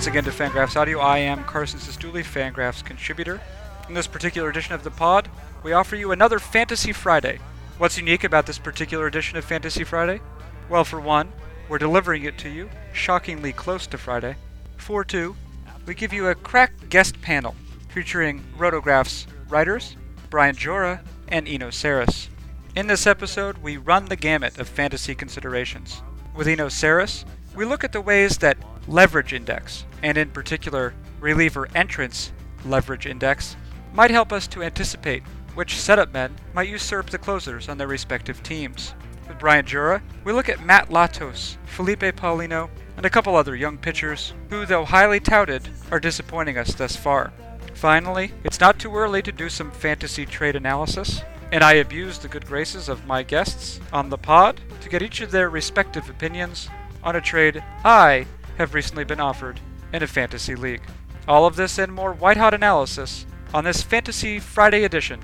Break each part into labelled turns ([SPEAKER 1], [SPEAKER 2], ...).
[SPEAKER 1] Once again to Fangraphs Audio. I am Carson Cistulli, Fangraphs contributor. In this particular edition of the pod, we offer you another Fantasy Friday. What's unique about this particular edition of Fantasy Friday? Well, for one, we're delivering it to you shockingly close to Friday. For two, we give you a crack guest panel featuring Rotograph's writers, Brian Joura and Eno Sarris. In this episode, we run the gamut of fantasy considerations. With Eno Sarris, we look at the ways that leverage index, and in particular, reliever entrance leverage index, might help us to anticipate which setup men might usurp the closers on their respective teams. With Brian Joura, we look at Matt Latos, Felipe Paulino, and a couple other young pitchers who, though highly touted, are disappointing us thus far. Finally, it's not too early to do some fantasy trade analysis, and I abuse the good graces of my guests on the pod to get each of their respective opinions on a trade I have recently been offered in a fantasy league. All of this and more white hot analysis on this Fantasy Friday edition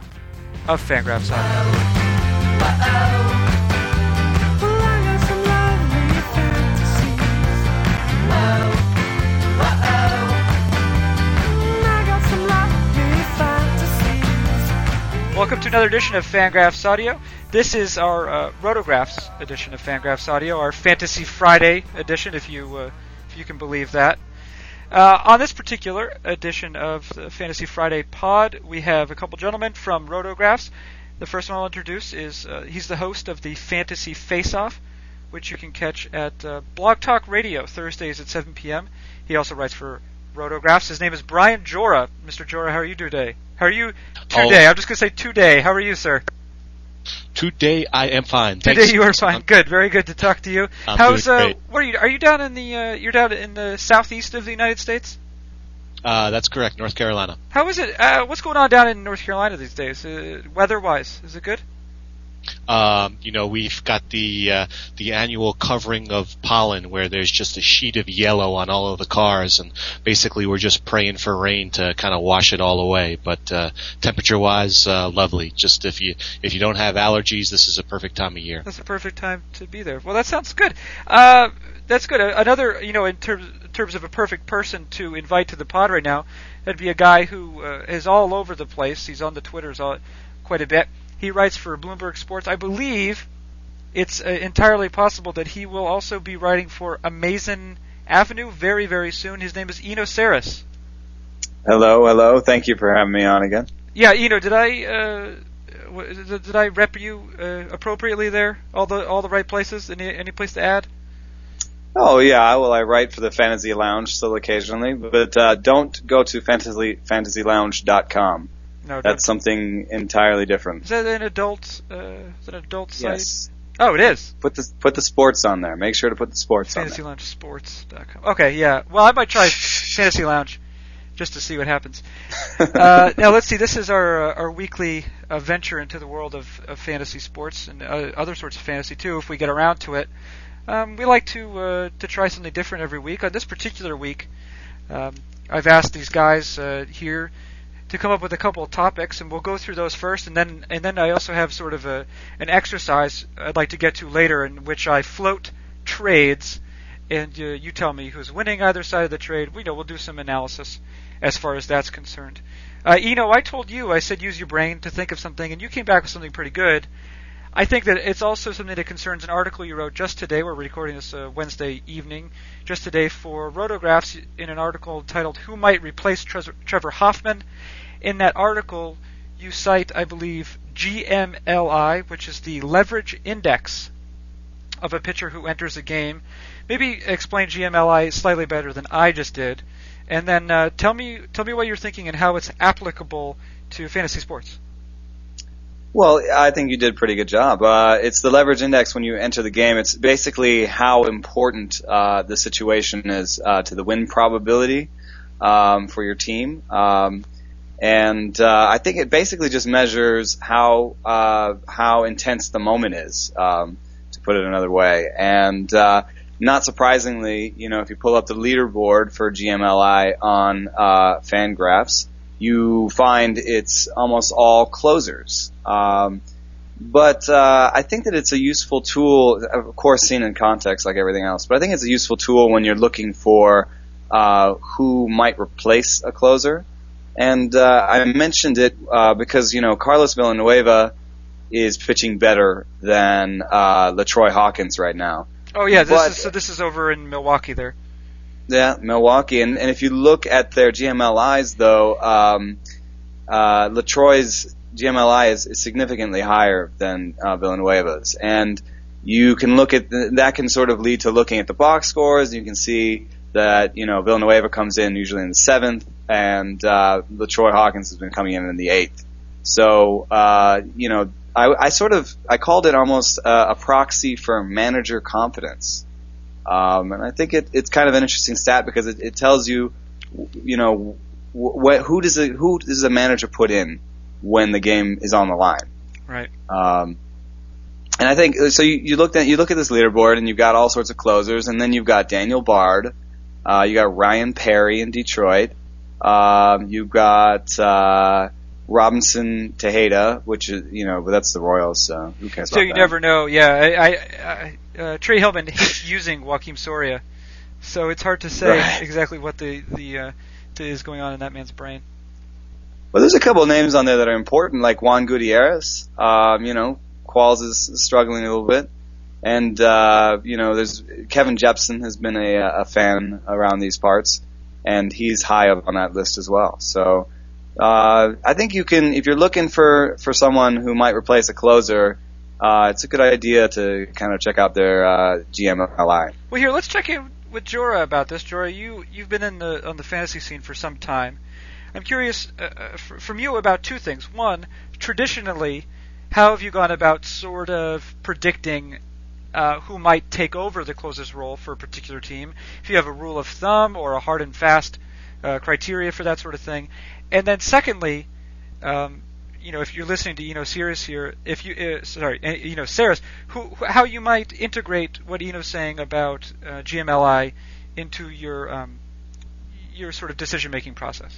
[SPEAKER 1] of Fangraphs Audio. Welcome to another edition of Fangraphs Audio. This is our uh, Rotographs edition of Fangraphs Audio, our Fantasy Friday edition, if you uh, if you can believe that. Uh, on this particular edition of the Fantasy Friday pod, we have a couple gentlemen from Rotographs. The first one I'll introduce is uh, he's the host of the Fantasy Face Off, which you can catch at uh, Blog Talk Radio Thursdays at 7 p.m. He also writes for Rotographs. His name is Brian Joura. Mr. Joura, how are you today? How are you today?
[SPEAKER 2] Oh.
[SPEAKER 1] I'm just gonna say today. How are you, sir?
[SPEAKER 2] Today I am fine.
[SPEAKER 1] Today you are fine. Good, very good to talk to you.
[SPEAKER 2] I'm
[SPEAKER 1] How's uh? What are you? Are you down in the? Uh, you're down in the southeast of the United States.
[SPEAKER 2] Uh, that's correct, North Carolina.
[SPEAKER 1] How is it? Uh, what's going on down in North Carolina these days? Uh, weather-wise, is it good?
[SPEAKER 2] Um, you know, we've got the uh, the annual covering of pollen where there's just a sheet of yellow on all of the cars, and basically we're just praying for rain to kind of wash it all away. But uh, temperature-wise, uh, lovely. Just if you if you don't have allergies, this is a perfect time of year.
[SPEAKER 1] That's the perfect time to be there. Well, that sounds good. Uh, that's good. Another, you know, in terms in terms of a perfect person to invite to the pod right now, that'd be a guy who uh, is all over the place. He's on the Twitters all, quite a bit. He writes for Bloomberg Sports. I believe it's uh, entirely possible that he will also be writing for Amazin' Avenue very, very soon. His name is Eno Sarris.
[SPEAKER 3] Hello, hello. Thank you for having me on again.
[SPEAKER 1] Yeah, Eno, did I uh, w- did I rep you uh, appropriately there? All the all the right places? Any any place to add?
[SPEAKER 3] Oh yeah, well I write for the Fantasy Lounge still occasionally, but uh, don't go to fantasy fantasylounge.com.
[SPEAKER 1] No,
[SPEAKER 3] That's something entirely different.
[SPEAKER 1] Is that an adult? Uh, is that an adult site?
[SPEAKER 3] Yes.
[SPEAKER 1] Oh, it is.
[SPEAKER 3] Put the put the sports on there. Make sure to put the sports on there.
[SPEAKER 1] FantasyLoungeSports.com. Okay, yeah. Well, I might try Fantasy Lounge just to see what happens. Uh, now let's see. This is our uh, our weekly uh, venture into the world of, of fantasy sports and uh, other sorts of fantasy too. If we get around to it, um, we like to uh, to try something different every week. On this particular week, um, I've asked these guys uh, here to come up with a couple of topics, and we'll go through those first, and then and then I also have sort of a an exercise I'd like to get to later, in which I float trades, and uh, you tell me who's winning either side of the trade. We know we'll do some analysis as far as that's concerned. Uh, Eno, I told you I said use your brain to think of something, and you came back with something pretty good. I think that it's also something that concerns an article you wrote just today. We're recording this uh, Wednesday evening, just today for Rotographs in an article titled "Who Might Replace Tre- Trevor Hoffman." In that article, you cite, I believe, GMLI, which is the leverage index of a pitcher who enters a game. Maybe explain GMLI slightly better than I just did, and then uh, tell me tell me what you're thinking and how it's applicable to fantasy sports.
[SPEAKER 3] Well, I think you did a pretty good job. Uh, it's the leverage index when you enter the game. It's basically how important uh, the situation is uh, to the win probability um, for your team. Um, and uh, I think it basically just measures how uh, how intense the moment is, um, to put it another way. And uh, not surprisingly, you know, if you pull up the leaderboard for GMLI on uh, Fangraphs, you find it's almost all closers. Um, but uh, I think that it's a useful tool, of course, seen in context like everything else. But I think it's a useful tool when you're looking for uh, who might replace a closer. And uh, I mentioned it uh, because you know Carlos Villanueva is pitching better than uh, LaTroy Hawkins right now.
[SPEAKER 1] Oh yeah, this
[SPEAKER 3] But-
[SPEAKER 1] is so this is over in Milwaukee there.
[SPEAKER 3] Yeah, Milwaukee. And, and if you look at their GMLIs, though, um, uh, Latroy's GMLI is, is significantly higher than uh, Villanueva's. And you can look at the, that can sort of lead to looking at the box scores. You can see that you know Villanueva comes in usually in the seventh, and uh, Latroy Hawkins has been coming in in the eighth. So uh, you know, I, I sort of I called it almost uh, a proxy for manager confidence. Um, and I think it, it's kind of an interesting stat because it, it tells you, you know, wh- who does a, who does a manager put in when the game is on the line.
[SPEAKER 1] Right.
[SPEAKER 3] Um, and I think so. You, you looked at you look at this leaderboard, and you've got all sorts of closers, and then you've got Daniel Bard, uh, you got Ryan Perry in Detroit, um, you've got uh, Robinson Tejeda, which is you know, but that's the Royals, so who cares?
[SPEAKER 1] So you
[SPEAKER 3] that?
[SPEAKER 1] never know. Yeah, I, I, I uh, Trey Hillman hates using Joakim Soria, so it's hard to say
[SPEAKER 3] Right.
[SPEAKER 1] exactly what the the uh, is going on in that man's brain.
[SPEAKER 3] Well, there's a couple of names on there that are important, like Juan Gutierrez. Um, you know, Qualls is struggling a little bit, and uh, you know, there's Kevin Jepsen has been a, a fan around these parts, and he's high up on that list as well. So, uh, I think you can, if you're looking for for someone who might replace a closer, uh, it's a good idea to kind of check out their uh, GMLI.
[SPEAKER 1] Well, here let's check in with Joura about this. Joura, you you've been in the on the fantasy scene for some time. I'm curious uh, uh, from you about two things. One, traditionally, how have you gone about sort of predicting uh, who might take over the closest role for a particular team? If you have a rule of thumb or a hard and fast uh, criteria for that sort of thing, and then secondly, um, you know, if you're listening to Eno Sirius here, if you uh, sorry, Eno Sarris, who, who how you might integrate what Eno's saying about uh, GMLI into your um, your sort of decision making process.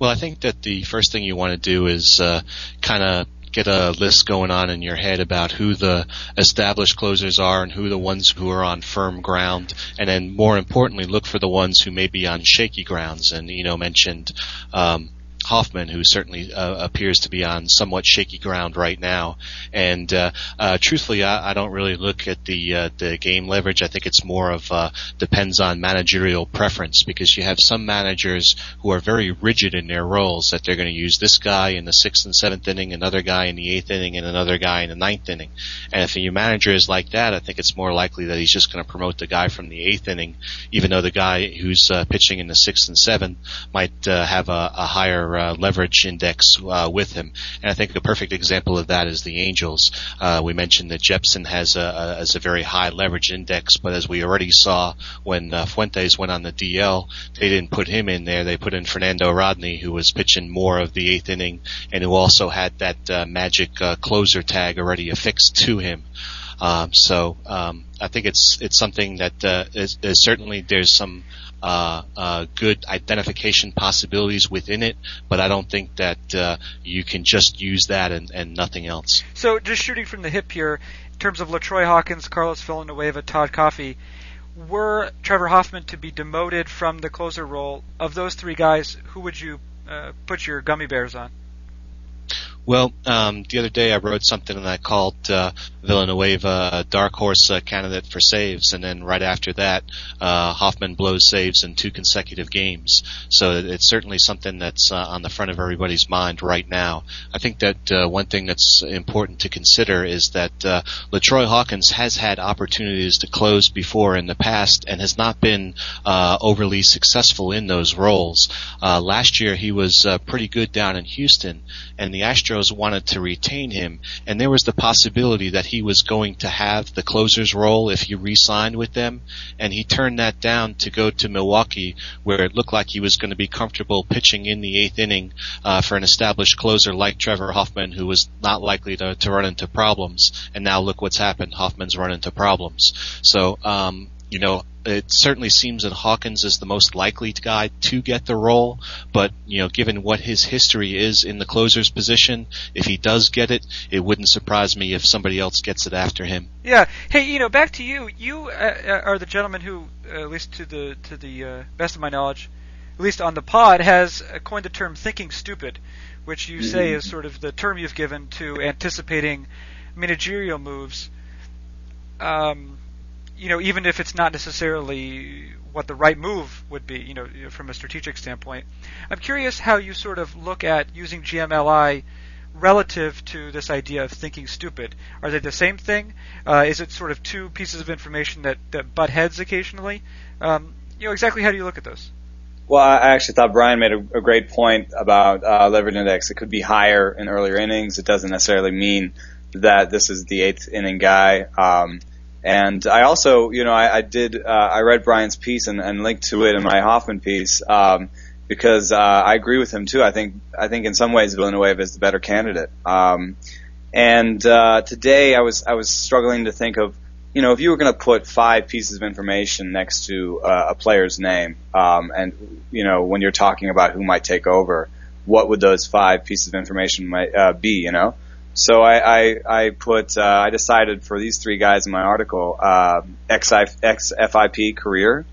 [SPEAKER 2] Well, I think that the first thing you want to do is uh, kind of get a list going on in your head about who the established closers are and who the ones who are on firm ground, and then more importantly, look for the ones who may be on shaky grounds. And you know, mentioned. Um, Hoffman, who certainly uh, appears to be on somewhat shaky ground right now. And uh, uh, truthfully, I, I don't really look at the uh, the game leverage. I think it's more of uh, depends on managerial preference because you have some managers who are very rigid in their roles that they're going to use this guy in the sixth and seventh inning, another guy in the eighth inning, and another guy in the ninth inning. And if your manager is like that, I think it's more likely that he's just going to promote the guy from the eighth inning, even though the guy who's uh, pitching in the sixth and seventh might have a, a higher uh, leverage index uh, with him. And I think a perfect example of that is the Angels. Uh, we mentioned that Jepsen has a, a, has a very high leverage index, but as we already saw when uh, Fuentes went on the DL, they didn't put him in there. They put in Fernando Rodney, who was pitching more of the eighth inning and who also had that uh, magic closer tag already affixed to him. Um, so um, I think it's it's something that uh, is, is certainly there's some uh, uh, good identification possibilities within it, but I don't think that uh, you can just use that and, and nothing else.
[SPEAKER 1] So just shooting from the hip here, in terms of Latroy Hawkins, Carlos Villanueva, Todd Coffey, were Trevor Hoffman to be demoted from the closer role, of those three guys, who would you uh, put your gummy bears on?
[SPEAKER 2] Well, um, the other day I wrote something and I called uh, Villanueva a dark horse uh, candidate for saves, and then right after that, uh, Hoffman blows saves in two consecutive games. So it's certainly something that's uh, on the front of everybody's mind right now. I think that uh, one thing that's important to consider is that uh, Latroy Hawkins has had opportunities to close before in the past and has not been uh, overly successful in those roles. Uh, last year he was uh, pretty good down in Houston, and the Astros wanted to retain him, and there was the possibility that he was going to have the closer's role if he re-signed with them, and he turned that down to go to Milwaukee, where it looked like he was going to be comfortable pitching in the eighth inning uh, for an established closer like Trevor Hoffman, who was not likely to, to run into problems. And now look what's happened. Hoffman's run into problems. So um, you know, it certainly seems that Hawkins is the most likely guy to get the role, but you know, given what his history is in the closer's position, if he does get it, it wouldn't surprise me if somebody else gets it after him.
[SPEAKER 1] Yeah. Hey, you know, back to you. You uh, are the gentleman who, uh, at least to the to the uh, best of my knowledge, at least on the pod, has coined the term "thinking stupid," which you say
[SPEAKER 3] Mm-hmm.
[SPEAKER 1] is sort of the term you've given to anticipating managerial moves. Um, you know, even if it's not necessarily what the right move would be, you know, from a strategic standpoint. I'm curious how you sort of look at using GMLI relative to this idea of thinking stupid. Are they the same thing? Uh, is it sort of two pieces of information that, that butt heads occasionally? Um, you know, exactly how do you look at those?
[SPEAKER 3] Well, I actually thought Brian made a, a great point about uh, leverage index. It could be higher in earlier innings. It doesn't necessarily mean that this is the eighth inning guy. Um, and I also, you know, I, I did, uh, I read Brian's piece and, and linked to it in my Hoffman piece, um, because, uh, I agree with him too. I think, I think in some ways Villanueva is the better candidate. Um, and, uh, today I was, I was struggling to think of, you know, if you were going to put five pieces of information next to uh, a player's name, um, and, you know, when you're talking about who might take over, what would those five pieces of information might, uh, be, you know? So I, I, I put, uh, I decided for these three guys in my article, uh, XI, XFIP career,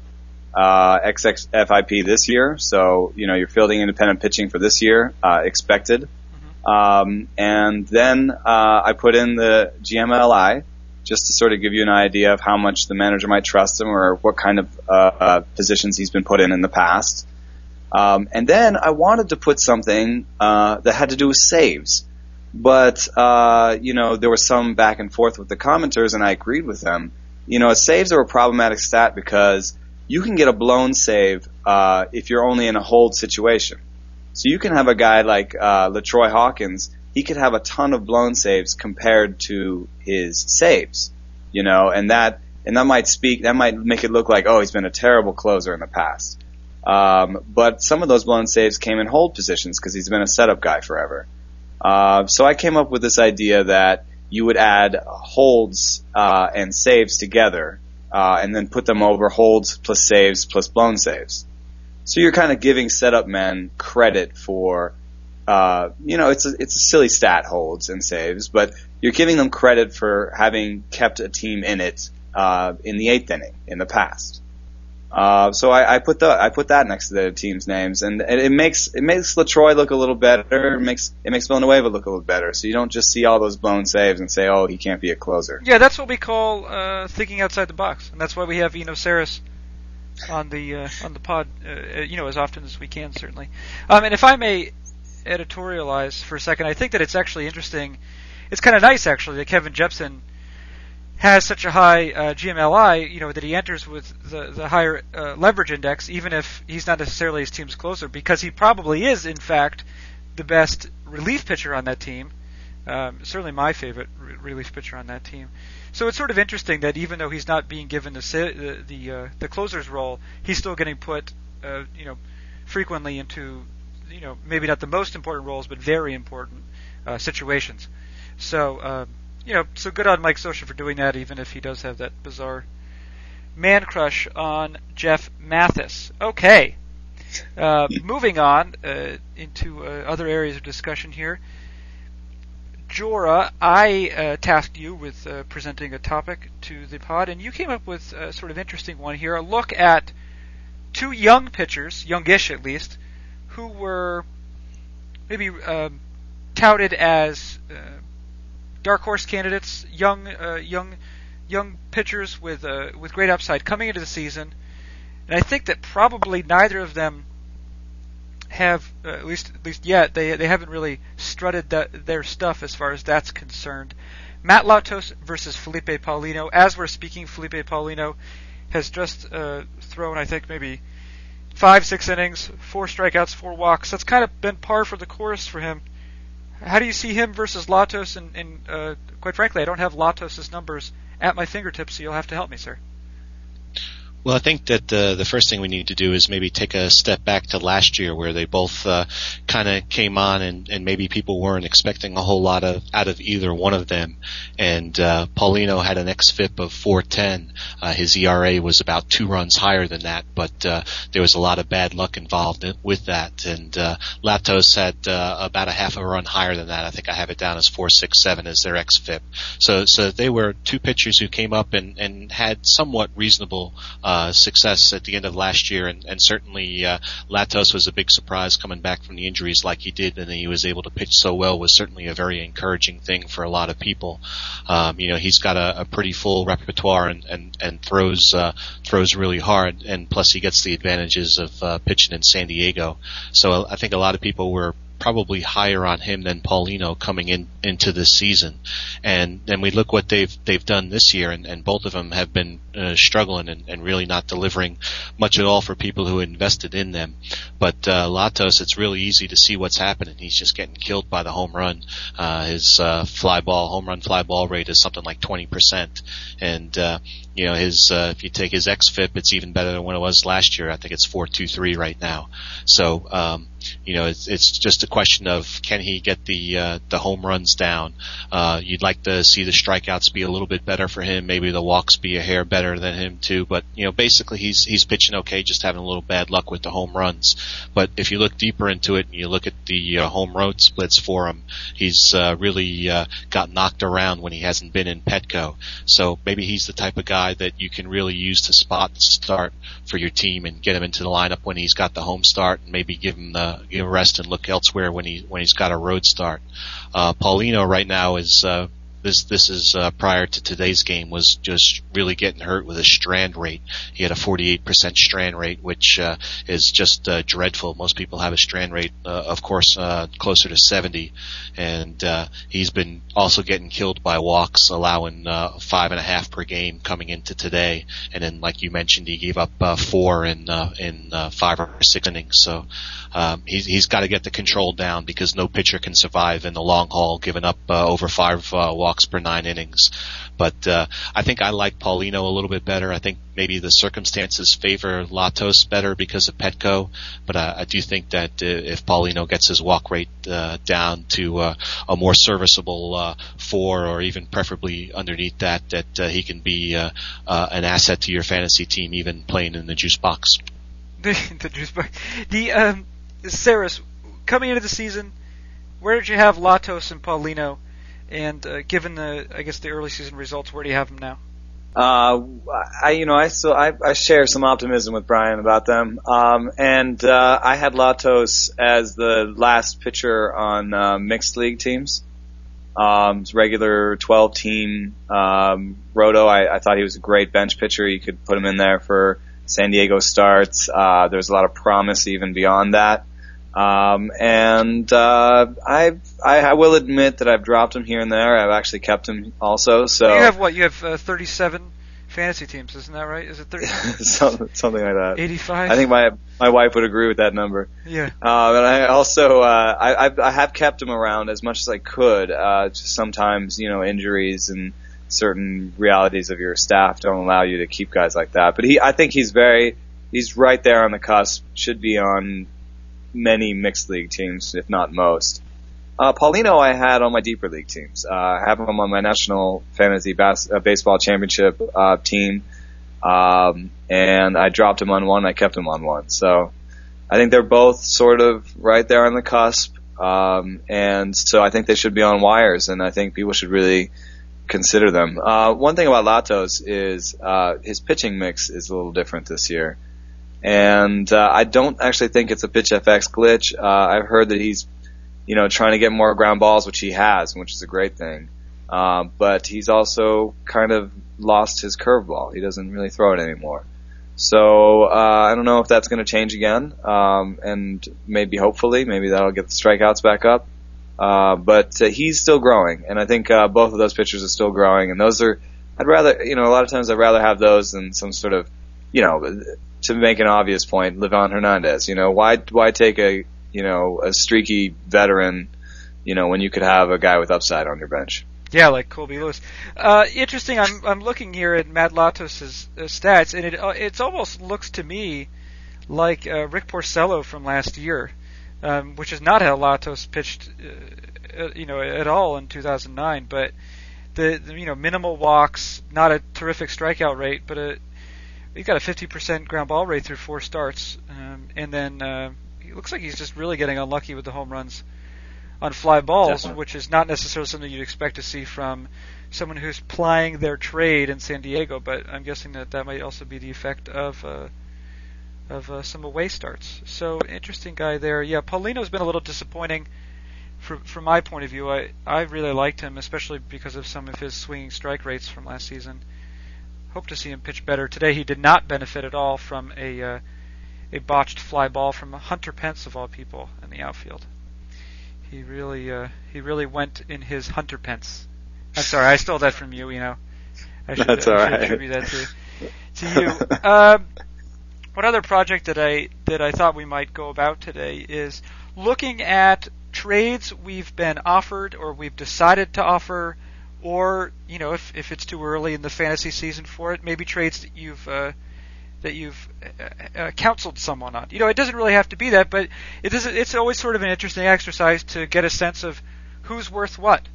[SPEAKER 3] uh, XXFIP this year. So, you know, you're fielding independent pitching for this year, uh, expected. Um, and then, uh, I put in the GMLI just to sort of give you an idea of how much the manager might trust him or what kind of, uh, uh positions he's been put in in the past. Um, and then I wanted to put something, uh, that had to do with saves but uh, you know there was some back and forth with the commenters, and I agreed with them. You know, saves are a problematic stat because you can get a blown save uh, if you're only in a hold situation. So you can have a guy like uh, Latroy Hawkins. He could have a ton of blown saves compared to his saves. You know, and that and that might speak that might make it look like oh he's been a terrible closer in the past. Um, but some of those blown saves came in hold positions because he's been a setup guy forever. Uh, so I came up with this idea that you would add holds uh, and saves together, uh, and then put them over holds plus saves plus blown saves. So you're kind of giving setup men credit for, uh, you know, it's a it's a silly stat holds and saves, but you're giving them credit for having kept a team in it uh, in the eighth inning in the past. Uh, so I, I put the I put that next to the team's names, and, and it makes it makes Latroy look a little better. It makes it makes Villanueva look a little better. So you don't just see all those blown saves and say, oh, he can't be a closer.
[SPEAKER 1] Yeah, that's what we call uh, thinking outside the box, and that's why we have Eno Sarris on the uh, on the pod, uh, you know, as often as we can, certainly. Um, and if I may editorialize for a second, I think that it's actually interesting. It's kind of nice, actually, that Kevin Jepsen has such a high uh, GMLI, you know, that he enters with the the higher uh, leverage index, even if he's not necessarily his team's closer, because he probably is, in fact, the best relief pitcher on that team. Um, certainly my favorite re- relief pitcher on that team. So it's sort of interesting that even though he's not being given the the the, uh, the closer's role, he's still getting put, uh, you know, frequently into, you know, maybe not the most important roles, but very important uh, situations. So. Um, you know, so good on Mike Scioscia for doing that, even if he does have that bizarre man crush on Jeff Mathis. Okay, uh, moving on uh, into uh, other areas of discussion here. Joura, I uh, tasked you with uh, presenting a topic to the pod, and you came up with a sort of interesting one here. A look at two young pitchers, youngish at least, who were maybe um, touted as uh, dark horse candidates, young, uh, young, young pitchers with uh, with great upside coming into the season, and I think that probably neither of them have, uh, at least at least yet, they they haven't really strutted that, their stuff as far as that's concerned. Matt Latos versus Felipe Paulino. As we're speaking, Felipe Paulino has just uh, thrown, I think, maybe five, six innings, four strikeouts, four walks. That's kind of been par for the course for him. How do you see him versus Latos? And, and uh, quite frankly, I don't have Latos's numbers at my fingertips, so you'll have to help me, sir.
[SPEAKER 2] Well, I think that the the first thing we need to do is maybe take a step back to last year, where they both uh, kind of came on, and, and maybe people weren't expecting a whole lot of out of either one of them. And uh, Paulino had an xFIP of 410. Uh, his ERA was about two runs higher than that, but uh, there was a lot of bad luck involved with that. And uh, Latos had uh, about a half a run higher than that. I think I have it down as 467 as their xFIP. So so they were two pitchers who came up and and had somewhat reasonable. Uh, uh, success at the end of last year, and, and certainly uh, Latos was a big surprise coming back from the injuries like he did, and he was able to pitch so well was certainly a very encouraging thing for a lot of people. Um, you know, he's got a, a pretty full repertoire and and and throws uh, throws really hard, and plus he gets the advantages of uh, pitching in San Diego. So I think a lot of people were probably higher on him than Paulino coming in into this season. And then we look what they've they've done this year, and, and both of them have been uh, struggling and, and really not delivering much at all for people who invested in them. But uh, Latos, it's really easy to see what's happening. He's just getting killed by the home run. Uh, his uh, fly ball, home run fly ball rate is something like 20%. And, uh, you know, his, uh, if you take his XFIP, it's even better than what it was last year. I think it's 423 right now. So, um, you know, it's, it's just a question of can he get the, uh, the home runs down? Uh, you'd like to see the strikeouts be a little bit better for him. Maybe the walks be a hair better than him too. But, you know, basically he's, he's pitching okay, just having a little bad luck with the home runs. But if you look deeper into it and you look at the uh, home road splits for him, he's uh, really uh, got knocked around when he hasn't been in Petco. So maybe he's the type of guy that you can really use to spot start for your team and get him into the lineup when he's got the home start, and maybe give him the give him rest and look elsewhere when he when he's got a road start. Uh, Paulino right now is uh, this this is uh, prior to today's game was just really getting hurt with his strand rate. He had a 48% strand rate, which uh, is just uh, dreadful. Most people have a strand rate, uh, of course, uh, closer to 70, and uh, he's been also getting killed by walks, allowing uh, five and a half per game coming into today. And then, like you mentioned, he gave up uh, four in uh, in uh, five or six innings. So um, he's he's got to get the control down because no pitcher can survive in the long haul, giving up uh, over five uh, walks per nine innings. But uh, I think I like Paulino a little bit better. I think maybe the circumstances favor Latos better because of Petco. But uh, I do think that uh, if Paulino gets his walk rate uh, down to uh, a more serviceable four, or even preferably underneath that, that he can be an asset to your fantasy team, even playing in the juice box.
[SPEAKER 1] The juice box. The um, Sarris, coming into the season, where did you have Latos and Paulino? And uh, given the, I guess the early season results, where do you have them now?
[SPEAKER 3] Uh, I, you know, I still, I, I share some optimism with Brian about them. Um, and, uh, I had Latos as the last pitcher on, uh, mixed league teams. Um, regular 12 team, um, Roto. I, I thought he was a great bench pitcher. You could put him in there for San Diego starts. Uh, there's a lot of promise even beyond that. Um, and uh, I, I I will admit that I've dropped him here and there. I've actually kept him also. So
[SPEAKER 1] you have what? You have uh, 37 fantasy teams, isn't that right? Is it 30?
[SPEAKER 3] something, something like that.
[SPEAKER 1] 85.
[SPEAKER 3] I think my my wife would agree with that number.
[SPEAKER 1] Yeah.
[SPEAKER 3] Uh, and I also uh, I I've, I have kept him around as much as I could. Uh, just sometimes you know injuries and certain realities of your staff don't allow you to keep guys like that. But he I think he's very he's right there on the cusp. Should be on many mixed league teams, if not most. Uh, Paulino, I had on my deeper league teams. Uh, I have him on my national fantasy bas- uh, baseball championship uh, team, um, and I dropped him on one. I kept him on one. So I think they're both sort of right there on the cusp, um, and so I think they should be on wires, and I think people should really consider them. Uh, one thing about Latos is uh, his pitching mix is a little different this year and uh, I don't actually think it's a pitch FX glitch. Uh, I've heard that he's, you know, trying to get more ground balls, which he has, which is a great thing. Uh, but he's also kind of lost his curveball. He doesn't really throw it anymore. So uh, I don't know if that's going to change again, um, and maybe hopefully maybe that'll get the strikeouts back up. Uh, but uh, he's still growing, and I think uh, both of those pitchers are still growing, and those are. I'd rather, you know, a lot of times I'd rather have those than some sort of, you know, to make an obvious point, Livan Hernandez. You know, why why take a you know a streaky veteran, you know, when you could have a guy with upside on your bench?
[SPEAKER 1] Yeah, like Colby Lewis. Uh, interesting. I'm I'm looking here at Matt Latos's uh, stats, and it uh, it almost looks to me like uh, Rick Porcello from last year, um, which is not how Latos pitched, uh, uh, you know, at all in 2009. But the, the you know minimal walks, not a terrific strikeout rate, but a he got a 50% ground ball rate through four starts, um, and then uh, he looks like he's just really getting unlucky with the home runs on fly balls,
[SPEAKER 3] Definitely.
[SPEAKER 1] which is not necessarily something you'd expect to see from someone who's plying their trade in San Diego. But I'm guessing that that might also be the effect of uh, of uh, some away starts. So interesting guy there. Yeah, Paulino's been a little disappointing. From, from my point of view, I, I really liked him, especially because of some of his swinging strike rates from last season. Hope to see him pitch better. Today he did not benefit at all from a uh, a botched fly ball from Hunter Pence of all people in the outfield. He really uh, he really went in his Hunter Pence. I'm sorry, I stole that from you. You know, I should,
[SPEAKER 3] That's
[SPEAKER 1] I should
[SPEAKER 3] right.
[SPEAKER 1] attribute that to to you. Um, one other project that I that I thought we might go about today is looking at trades we've been offered or we've decided to offer, or you know if if it's too early in the fantasy season for it, maybe trades that you've uh, that you've uh, uh, counseled someone on. You know, it doesn't really have to be that, but it is. It's always sort of an interesting exercise to get a sense of who's worth what.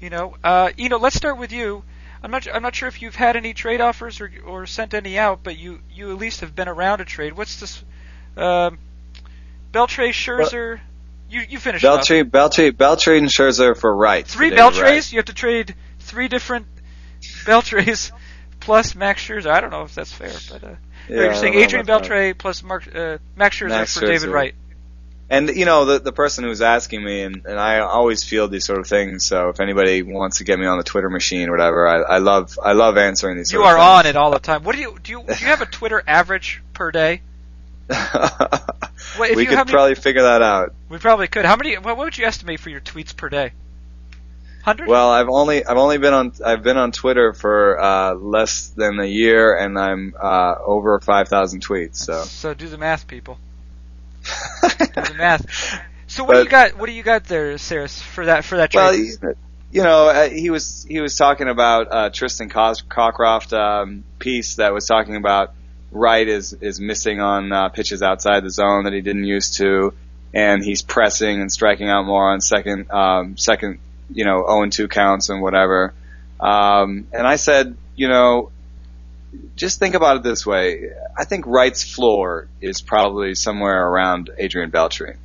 [SPEAKER 1] You know, uh, you know. Let's start with you. I'm not. I'm not sure if you've had any trade offers or or sent any out, but you you at least have been around a trade. What's this? Um, Beltre, Scherzer. You you finished. off.
[SPEAKER 3] Beltry, Beltry, Beltry, and Scherzer for right.
[SPEAKER 1] Three
[SPEAKER 3] David
[SPEAKER 1] Beltres.
[SPEAKER 3] Wright.
[SPEAKER 1] You have to trade three different Beltres plus Max Scherzer. I don't know if that's fair, but uh,
[SPEAKER 3] Yeah,
[SPEAKER 1] you're saying Adrian. Beltre plus Mark, uh, Max Scherzer
[SPEAKER 3] Max
[SPEAKER 1] for David Wright.
[SPEAKER 3] And you know the the person who's asking me, and, and I always field these sort of things. So if anybody wants to get me on the Twitter machine or whatever, I, I love I love answering these.
[SPEAKER 1] Questions.
[SPEAKER 3] You
[SPEAKER 1] are on it all the time. What do you do? You, do you have a Twitter average per day? if
[SPEAKER 3] we
[SPEAKER 1] you
[SPEAKER 3] could
[SPEAKER 1] have any-
[SPEAKER 3] probably figure that out.
[SPEAKER 1] We probably could. How many? What, would you estimate for your tweets per day? Hundred.
[SPEAKER 3] Well, I've only I've only been on I've been on Twitter for uh, less than a year, and I'm uh, over five thousand tweets. So
[SPEAKER 1] So do the math, people. Do the math. So what do you got? What do you got there, Sarris, for that for that trade?
[SPEAKER 3] well, you- you know, uh, he was he was talking about uh, Tristan Cos- Cockcroft um, piece that was talking about Wright is is missing on uh, pitches outside the zone that he didn't used to, and he's pressing and striking out more on second um, second you know 0 and 2 counts and whatever. Um, and I said, you know, just think about it this way. I think Wright's floor is probably somewhere around Adrian Beltre.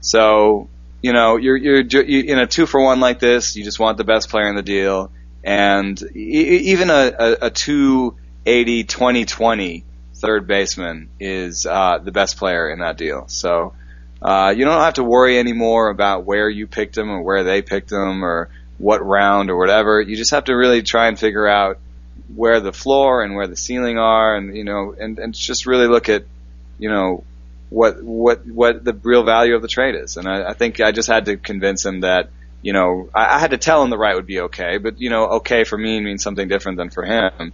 [SPEAKER 3] So, you know, you're, you're, in a two for one like this, you just want the best player in the deal. And even a, a, a 280 20 20 third baseman is, uh, the best player in that deal. So, uh, you don't have to worry anymore about where you picked him or where they picked him or what round or whatever. You just have to really try and figure out where the floor and where the ceiling are and, you know, and, and just really look at, you know, what what what the real value of the trade is. And I, I think I just had to convince him that you know I, I had to tell him the right would be okay, but you know okay for me means something different than for him.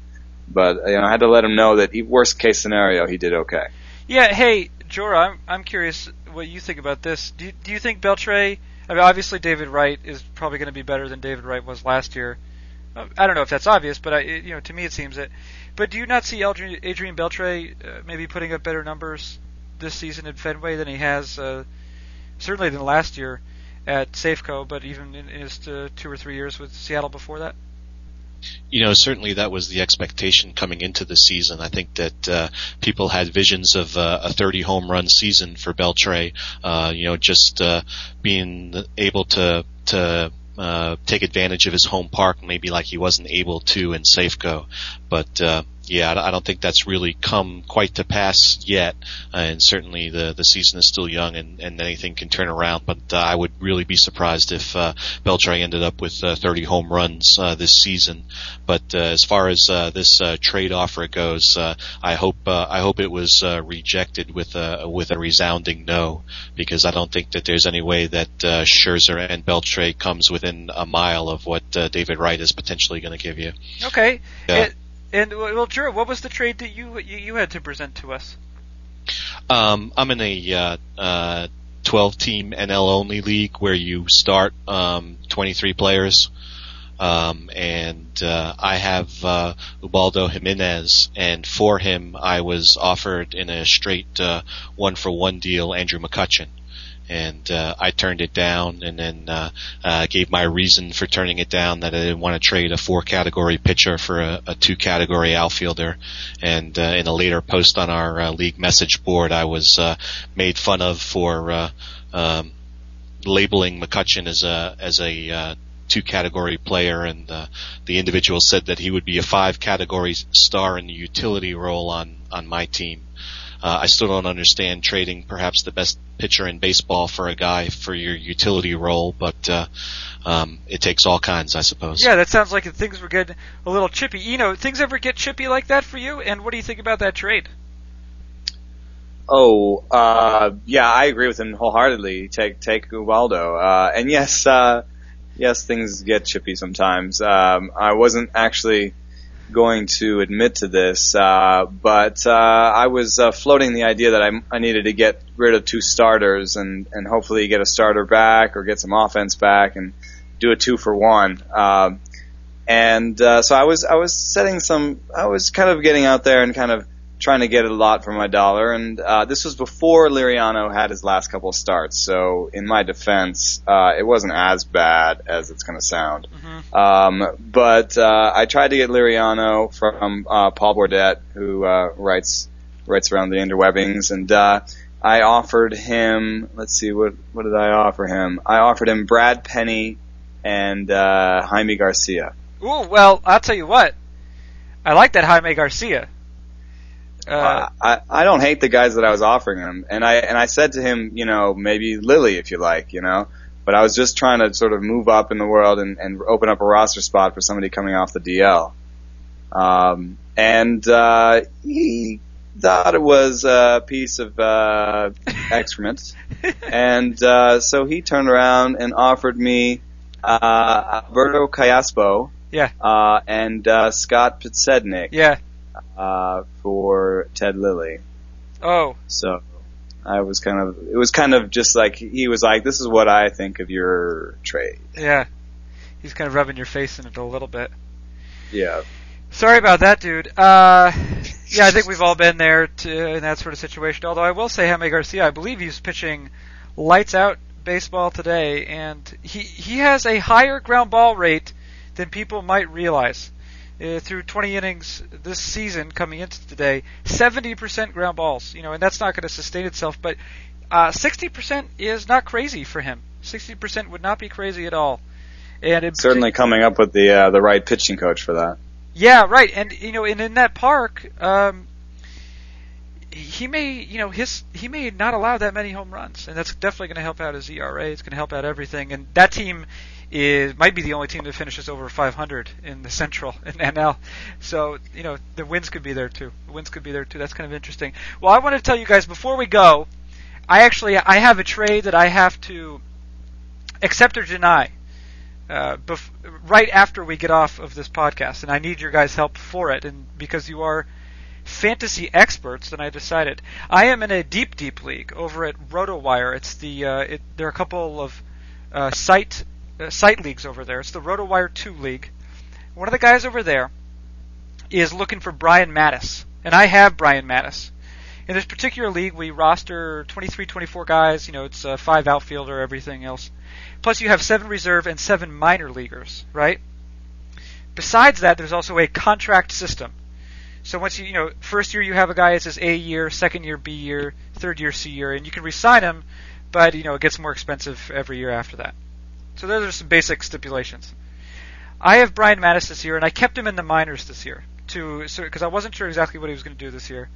[SPEAKER 3] But you know I had to let him know that e- worst case scenario he did okay.
[SPEAKER 1] Yeah, hey, Joura, I'm I'm curious what you think about this. Do you, do you think Beltre? I mean, obviously David Wright is probably going to be better than David Wright was last year. Uh, I don't know if that's obvious, but I, you know, to me it seems that. But do you not see Adrian, Adrian Beltre uh, maybe putting up better numbers this season at Fenway than he has uh, certainly than last year at Safeco, but even in, in his uh, two or three years with Seattle before that?
[SPEAKER 2] You know, certainly that was the expectation coming into the season. I think that uh, people had visions of uh, a 30 home run season for Beltre. Uh, you know, just uh, being able to to uh, take advantage of his home park, maybe like he wasn't able to in Safeco. But uh, yeah, I I don't think that's really come quite to pass yet. Uh, and certainly the the season is still young, and, and anything can turn around. But uh, I would really be surprised if uh, Beltre ended up with uh, 30 home runs uh, this season. But uh, as far as uh, this uh, trade offer goes, uh, I hope uh, I hope it was uh, rejected with a with a resounding no, because I don't think that there's any way that uh, Scherzer and Beltre comes within a mile of what uh, David Wright is potentially going to give you.
[SPEAKER 1] Okay.
[SPEAKER 2] Yeah.
[SPEAKER 1] And, well, Joura, what was the trade that you you, you had to present to us?
[SPEAKER 2] Um, I'm in a uh, uh, 12 team NL only league where you start um, 23 players. Um, and uh, I have uh, Ubaldo Jimenez, and for him I was offered in a straight uh, one for one deal Andrew McCutchen and uh, I turned it down, and then uh, uh, gave my reason for turning it down that I didn't want to trade a four category pitcher for a, a two category outfielder. And uh, in a later post on our uh, league message board, I was uh, made fun of for uh, um, labeling McCutchen as a as a uh, two category player, and uh, the individual said that he would be a five category star in the utility role on on my team. Uh, I still don't understand trading perhaps the best pitcher in baseball for a guy for your utility role, but uh, um, it takes all kinds, I suppose.
[SPEAKER 1] Yeah, that sounds like things were getting a little chippy. You know, things ever get chippy like that for you? And what do you think about that trade?
[SPEAKER 3] Oh, uh, yeah, I agree with him wholeheartedly. Take take Ubaldo, uh, and yes, uh, yes, things get chippy sometimes. Um, I wasn't actually going to admit to this, uh, but uh, I was uh, floating the idea that I, I needed to get rid of two starters and and hopefully get a starter back or get some offense back and do a two for one. Um, and uh, so I was I was setting some I was kind of getting out there and kind of trying to get a lot for my dollar. And uh, this was before Liriano had his last couple of starts. So in my defense, uh, it wasn't as bad as it's going to sound.
[SPEAKER 1] Mm-hmm.
[SPEAKER 3] Um, but uh, I tried to get Liriano from uh, Paul Bordet, who uh, writes writes around the interwebbings, and uh, I offered him. Let's see, what what did I offer him? I offered him Brad Penny and uh, Jaime Garcia.
[SPEAKER 1] Ooh, well, I'll tell you what. I like that Jaime Garcia. Uh,
[SPEAKER 3] I, I don't hate the guys that I was offering him, and I and I said to him, you know, maybe Lily if you like, you know, but I was just trying to sort of move up in the world and, and open up a roster spot for somebody coming off the DL, um, and uh, he thought it was a piece of uh, excrement, and uh, so he turned around and offered me uh, Alberto Callaspo,
[SPEAKER 1] Yeah.
[SPEAKER 3] uh, and uh, Scott Podsednik.
[SPEAKER 1] Yeah.
[SPEAKER 3] Uh, for Ted Lilly.
[SPEAKER 1] Oh,
[SPEAKER 3] So I was kind of, it was kind of just like, he was like, this is what I think of your trade.
[SPEAKER 1] yeah. He's kind of rubbing your face in it a little bit.
[SPEAKER 3] Yeah.
[SPEAKER 1] Sorry about that, dude. Uh, yeah, I think we've all been there to, in that sort of situation. Although I will say, Jaime Garcia, I believe he's pitching lights out baseball today, and he he has a higher ground ball rate than people might realize. Uh, through 20 innings this season, coming into today, 70% ground balls. You know, and that's not going to sustain itself. But uh, 60% is not crazy for him. 60% would not be crazy at all. And in
[SPEAKER 3] Certainly coming up with the, uh, the right pitching coach for that.
[SPEAKER 1] yeah, right. And you know, and in that park, um, he may, you know, his he may not allow that many home runs, and that's definitely going to help out his ERA. It's going to help out everything. And that team is might be the only team that finishes over 500 in the Central in NL. So you know, the wins could be there too. The wins could be there too. That's kind of interesting. Well, I want to tell you guys before we go, I actually I have a trade that I have to accept or deny uh, bef- right after we get off of this podcast, and I need your guys' help for it. And because you are fantasy experts, then I decided I am in a deep, deep league over at RotoWire. It's the uh, it, there are a couple of uh, site uh, site leagues over there. It's the RotoWire Two League. One of the guys over there is looking for Brian Matusz, and I have Brian Matusz. In this particular league, we roster 23, 24 guys. You know, it's uh, five outfielder, everything else. Plus, you have seven reserve and seven minor leaguers, right? Besides that, there's also a contract system. So once you, you know, first year you have a guy that says A year, second year B year, third year C year, and you can resign him, but you know it gets more expensive every year after that. So those are some basic stipulations. I have Brian Matusz this year, and I kept him in the minors this year to because I wasn't sure exactly what he was going to do this year,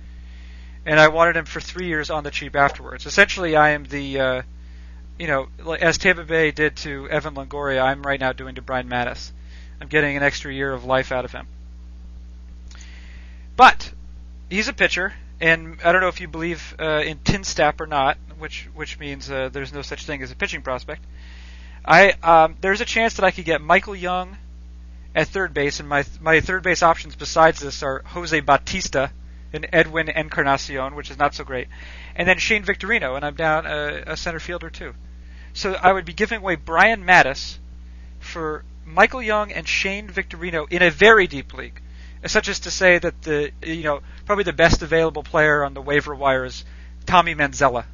[SPEAKER 1] and I wanted him for three years on the cheap afterwards. Essentially, I am the uh, you know, as Tampa Bay did to Evan Longoria, I'm right now doing to Brian Matusz. I'm getting an extra year of life out of him. But he's a pitcher, and I don't know if you believe uh, in TINSTAP or not, which which means uh, there's no such thing as a pitching prospect. I um, there's a chance that I could get Michael Young at third base, and my my third base options besides this are Jose Bautista and Edwin Encarnacion, which is not so great, and then Shane Victorino, and I'm down a, a center fielder too. So I would be giving away Brian Matusz for Michael Young and Shane Victorino in a very deep league, such as to say that the you know probably the best available player on the waiver wire is Tommy Manzella.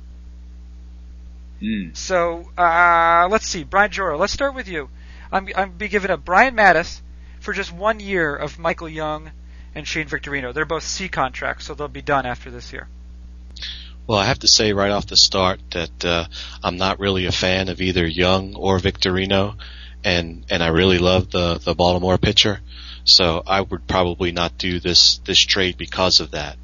[SPEAKER 3] Mm.
[SPEAKER 1] So uh, let's see, Brian Joura. Let's start with you. I'm I'm be giving up Brian Matusz for just one year of Michael Young and Shane Victorino. They're both C contracts, so they'll be done after this year.
[SPEAKER 2] Well, I have to say right off the start that uh, I'm not really a fan of either Young or Victorino, and and I really love the the Baltimore pitcher. So I would probably not do this this trade because of that.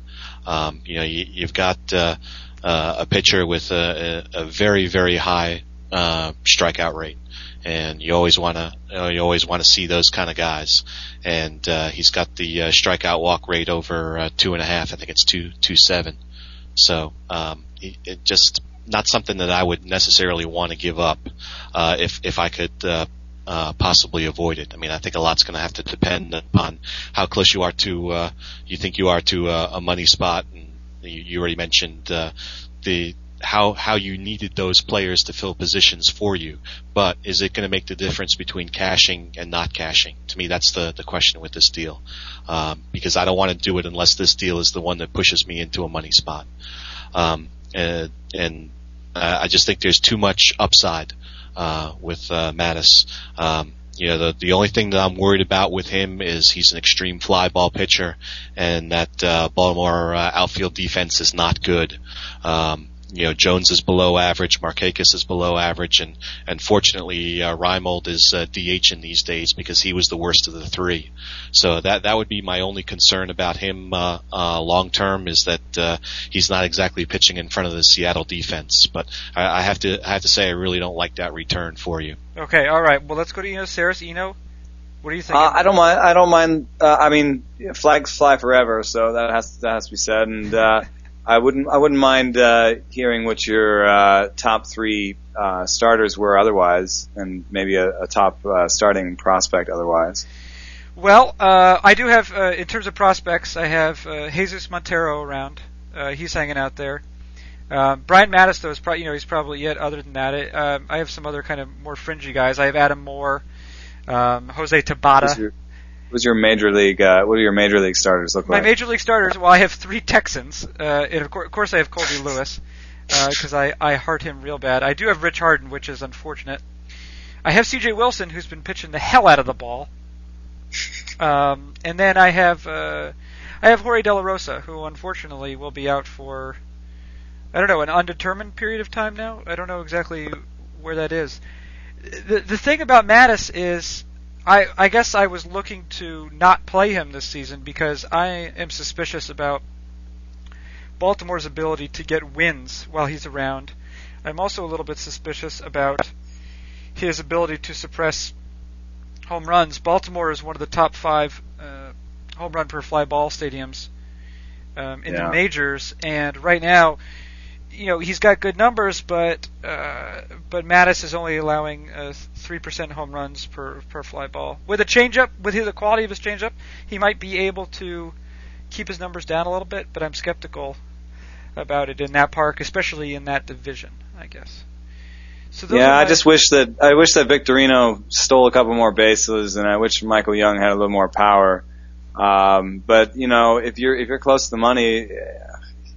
[SPEAKER 2] Um, you know, you, you've got uh, uh, a pitcher with a, a, a very very high uh, strikeout rate, and you always want to you, know, you always want to see those kind of guys. And uh, he's got the uh, strikeout walk rate over uh, two and a half. I think it's two two seven. So um, it, it just not something that I would necessarily want to give up uh, if if I could uh, uh, possibly avoid it. I mean, I think a lot's going to have to depend upon how close you are to uh, you think you are to uh, a money spot. And you, already mentioned uh, the how how you needed those players to fill positions for you. But is it going to make the difference between cashing and not cashing? To me, that's the the question with this deal, um, because I don't want to do it unless this deal is the one that pushes me into a money spot. Um, and, and uh, I just think there's too much upside uh, with uh, Matusz. Um, you know, the the only thing that I'm worried about with him is he's an extreme fly ball pitcher, and that uh, Baltimore uh, outfield defense is not good. Um, you know, Jones is below average, Markakis is below average, and unfortunately, uh, Reimold is uh, DH in these days because he was the worst of the three. So that that would be my only concern about him uh, uh, long term is that uh, he's not exactly pitching in front of the Seattle defense. But I, I have to I have to say I really don't like that return for you.
[SPEAKER 1] Okay, all right. Well, let's go to Eno Sarris. Eno, what do you think?
[SPEAKER 3] Uh, I don't mind. I don't mind. Uh, I mean, flags fly forever, so that has that has to be said. And uh, I wouldn't I wouldn't mind uh, hearing what your uh, top three uh, starters were otherwise, and maybe a, a top uh, starting prospect otherwise.
[SPEAKER 1] Well, uh, I do have, uh, in terms of prospects, I have uh, Jesus Montero around. Uh, he's hanging out there. Uh, Brian Matusz, though, is probably, you know, he's probably yet. Other than that, it, um, I have some other kind of more fringy guys. I have Adam Moore, um, Jose Tabata.
[SPEAKER 3] Who's your, major league? Uh, what do your major league starters look
[SPEAKER 1] My
[SPEAKER 3] like?
[SPEAKER 1] My major league starters. Well, I have three Texans, uh, and of course, of course I have Colby Lewis because I I heart him real bad. I do have Rich Harden, which is unfortunate. I have C.J. Wilson, who's been pitching the hell out of the ball, um, and then I have uh, I have Jorge De La Rosa, who unfortunately will be out for I don't know an undetermined period of time now. I don't know exactly where that is. The the thing about Matusz is I I guess I was looking to not play him this season because I am suspicious about Baltimore's ability to get wins while he's around. I'm also a little bit suspicious about his ability to suppress home runs. Baltimore is one of the top five uh, home run per fly ball stadiums um, in
[SPEAKER 3] Yeah.
[SPEAKER 1] the majors, and right now, you know, he's got good numbers, but uh, but Matusz is only allowing uh, three percent home runs per per fly ball. With a changeup, with the quality of his changeup, he might be able to keep his numbers down a little bit, but I'm skeptical about it in that park, especially in that division. I guess. So
[SPEAKER 3] Yeah, I just wish that I wish that Victorino stole a couple more bases, and I wish Michael Young had a little more power. Um, but you know, if you're if you're close to the money,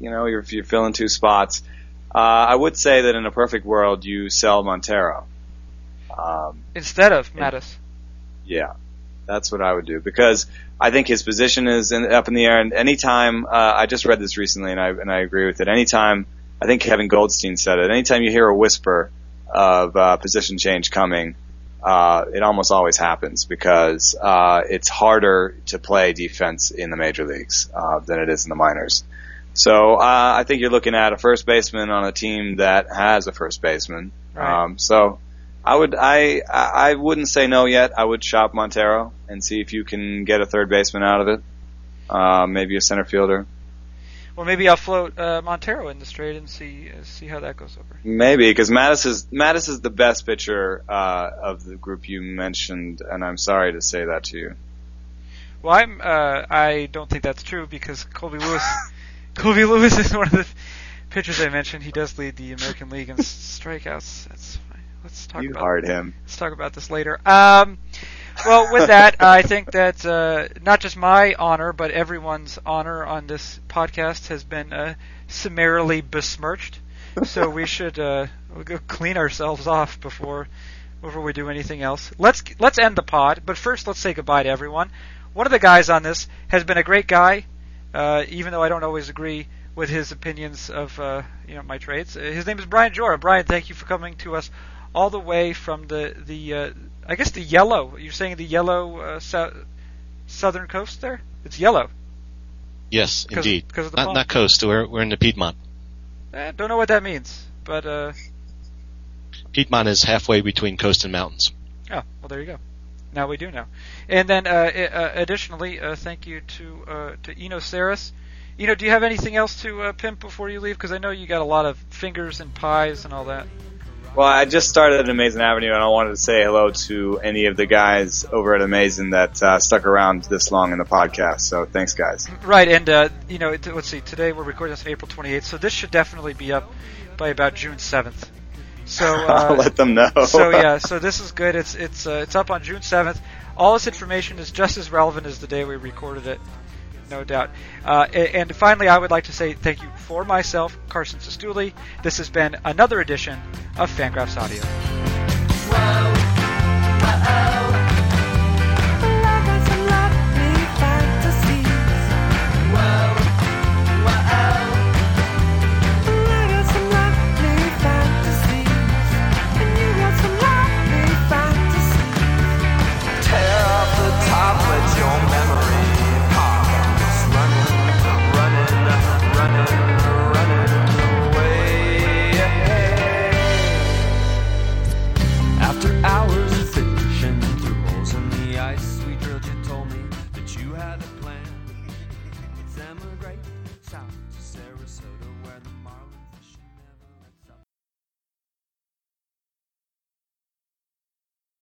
[SPEAKER 3] you know, you're, you're filling two spots, uh, I would say that in a perfect world, you sell Montero. Um,
[SPEAKER 1] instead of Matusz.
[SPEAKER 3] yeah, that's what I would do because I think his position is in, up in the air. And anytime uh, I just read this recently, and I and I agree with it. Anytime I think Kevin Goldstein said it. Anytime you hear a whisper of uh, position change coming, uh, it almost always happens because uh, it's harder to play defense in the major leagues uh, than it is in the minors. So uh, I think you're looking at a first baseman on a team that has a first baseman.
[SPEAKER 1] Right.
[SPEAKER 3] Um, so I would I I wouldn't say no yet. I would shop Montero and see if you can get a third baseman out of it. Uh, maybe a center fielder.
[SPEAKER 1] Well, maybe I'll float uh, Montero in the trade and see uh, see how that goes over.
[SPEAKER 3] Maybe because Matusz is Matusz is the best pitcher uh, of the group you mentioned, and I'm sorry to say that to you.
[SPEAKER 1] Well, I'm uh, I don't think that's true because Colby Lewis Colby Lewis is one of the pitchers I mentioned. He does lead the American League in strikeouts. That's fine. Let's talk
[SPEAKER 3] You
[SPEAKER 1] about
[SPEAKER 3] hard him.
[SPEAKER 1] let's talk about this later. Um, well, with that, I think that uh, not just my honor, but everyone's honor on this podcast has been uh, summarily besmirched. So we should uh, we'll go clean ourselves off before before we do anything else. Let's let's end the pod, but first let's say goodbye to everyone. One of the guys on this has been a great guy, uh, even though I don't always agree with his opinions of uh, you know my trades. Uh, his name is Brian Joura. Brian, thank you for coming to us all the way from the the uh, I guess the yellow. You're saying the yellow uh, so- southern coast there? It's yellow.
[SPEAKER 2] Yes,
[SPEAKER 1] 'Cause-
[SPEAKER 2] indeed.
[SPEAKER 1] 'cause of the
[SPEAKER 2] not
[SPEAKER 1] palm.
[SPEAKER 2] not coast. We're we're in the Piedmont.
[SPEAKER 1] Eh, don't know what that means, but uh,
[SPEAKER 2] Piedmont is halfway between coast and mountains.
[SPEAKER 1] oh well, there you go. Now we do know. And then uh, uh, additionally, uh, thank you to uh, to Eno Sarris. Eno, do you have anything else to uh, pimp before you leave? Because I know you got a lot of fingers and pies and all that.
[SPEAKER 3] Well, I just started at Amazin' Avenue, and I wanted to say hello to any of the guys over at Amazin' that uh, stuck around this long in the podcast. So thanks, guys.
[SPEAKER 1] Right, and uh, you know, let's see. Today we're recording this on April 28th, so this should definitely be up by about June 7th. So,
[SPEAKER 3] I'll
[SPEAKER 1] uh,
[SPEAKER 3] let them know.
[SPEAKER 1] so yeah, so this is good. It's it's uh, it's up on June 7th. All this information is just as relevant as the day we recorded it, no doubt. Uh, and finally, I would like to say thank you for myself, Carson Cistulli. This has been another edition of Fangraphs Audio.